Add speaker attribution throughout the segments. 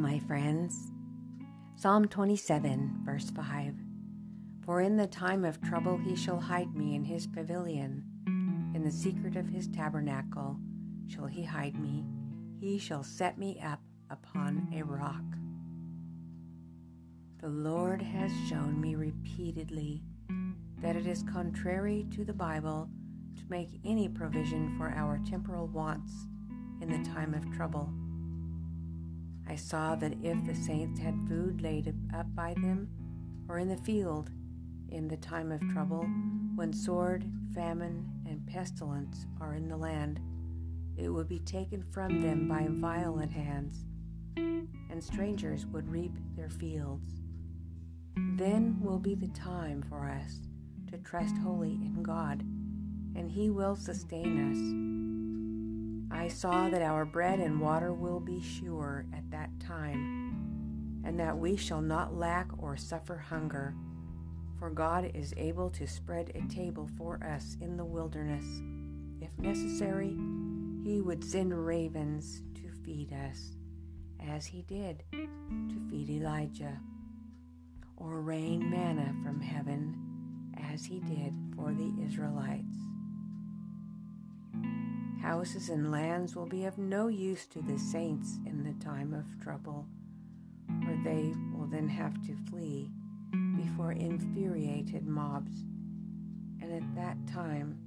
Speaker 1: my friends. Psalm 27, verse 5 For in the time of trouble he shall hide me in his pavilion, in the secret of his tabernacle shall he hide me, he shall set me up upon a rock. The Lord has shown me repeatedly that it is contrary to the Bible to make any provision for our temporal wants in the time of trouble. I saw that if the saints had food laid up by them, or in the field in the time of trouble, when sword, famine, and pestilence are in the land, it would be taken from them by violent hands, and strangers would reap their fields. Then will be the time for us to trust wholly in God, and He will sustain us. I saw that our bread and water will be sure at that time, and that we shall not lack or suffer hunger. For God is able to spread a table for us in the wilderness. If necessary, He would send ravens to feed us, as He did to feed Elijah, or rain manna from heaven as he did for the Israelites. Houses and lands will be of no use to the saints in the time of trouble, for they will then have to flee before infuriated mobs, and at that time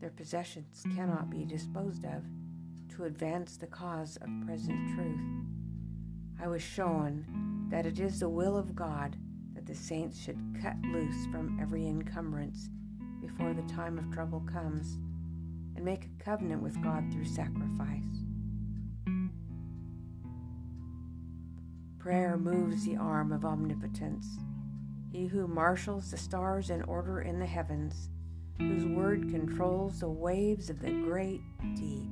Speaker 1: their possessions cannot be disposed of to advance the cause of present truth. I was shown that it is the will of God that the saints should cut loose from every encumbrance before the time of trouble comes and make a covenant with God through sacrifice. Prayer moves the arm of omnipotence. He who marshals the stars in order in the heavens, whose word controls the waves of the great deep,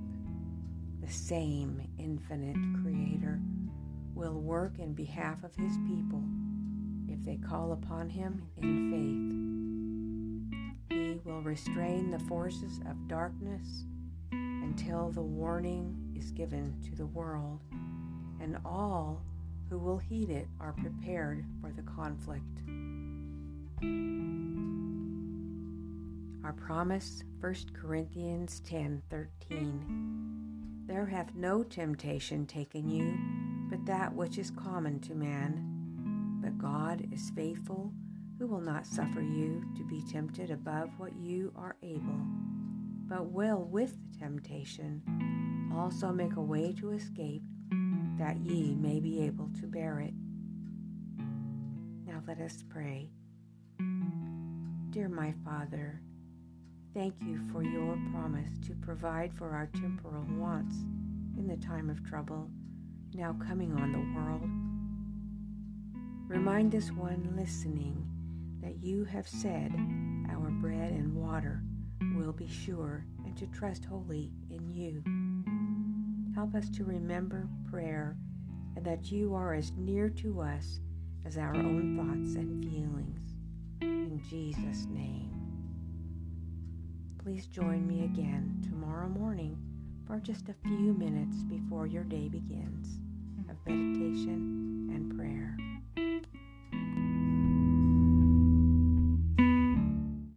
Speaker 1: the same infinite Creator, will work in behalf of his people if they call upon him in Will restrain the forces of darkness until the warning is given to the world, and all who will heed it are prepared for the conflict. Our promise, 1 Corinthians 10 13. There hath no temptation taken you, but that which is common to man. But God is faithful, who will not suffer you to be tempted above what you are able, but will with the temptation also make a way to escape, that ye may be able to bear it. Now let us pray. Dear my Father, thank you for your promise to provide for our temporal wants in the time of trouble now coming on the world. Remind this one listening that you have said our bread and water will be sure and to trust wholly in you. Help us to remember prayer and that you are as near to us as our own thoughts and feelings. In Jesus' name. Please join me again tomorrow morning for just a few minutes before your day begins of meditation.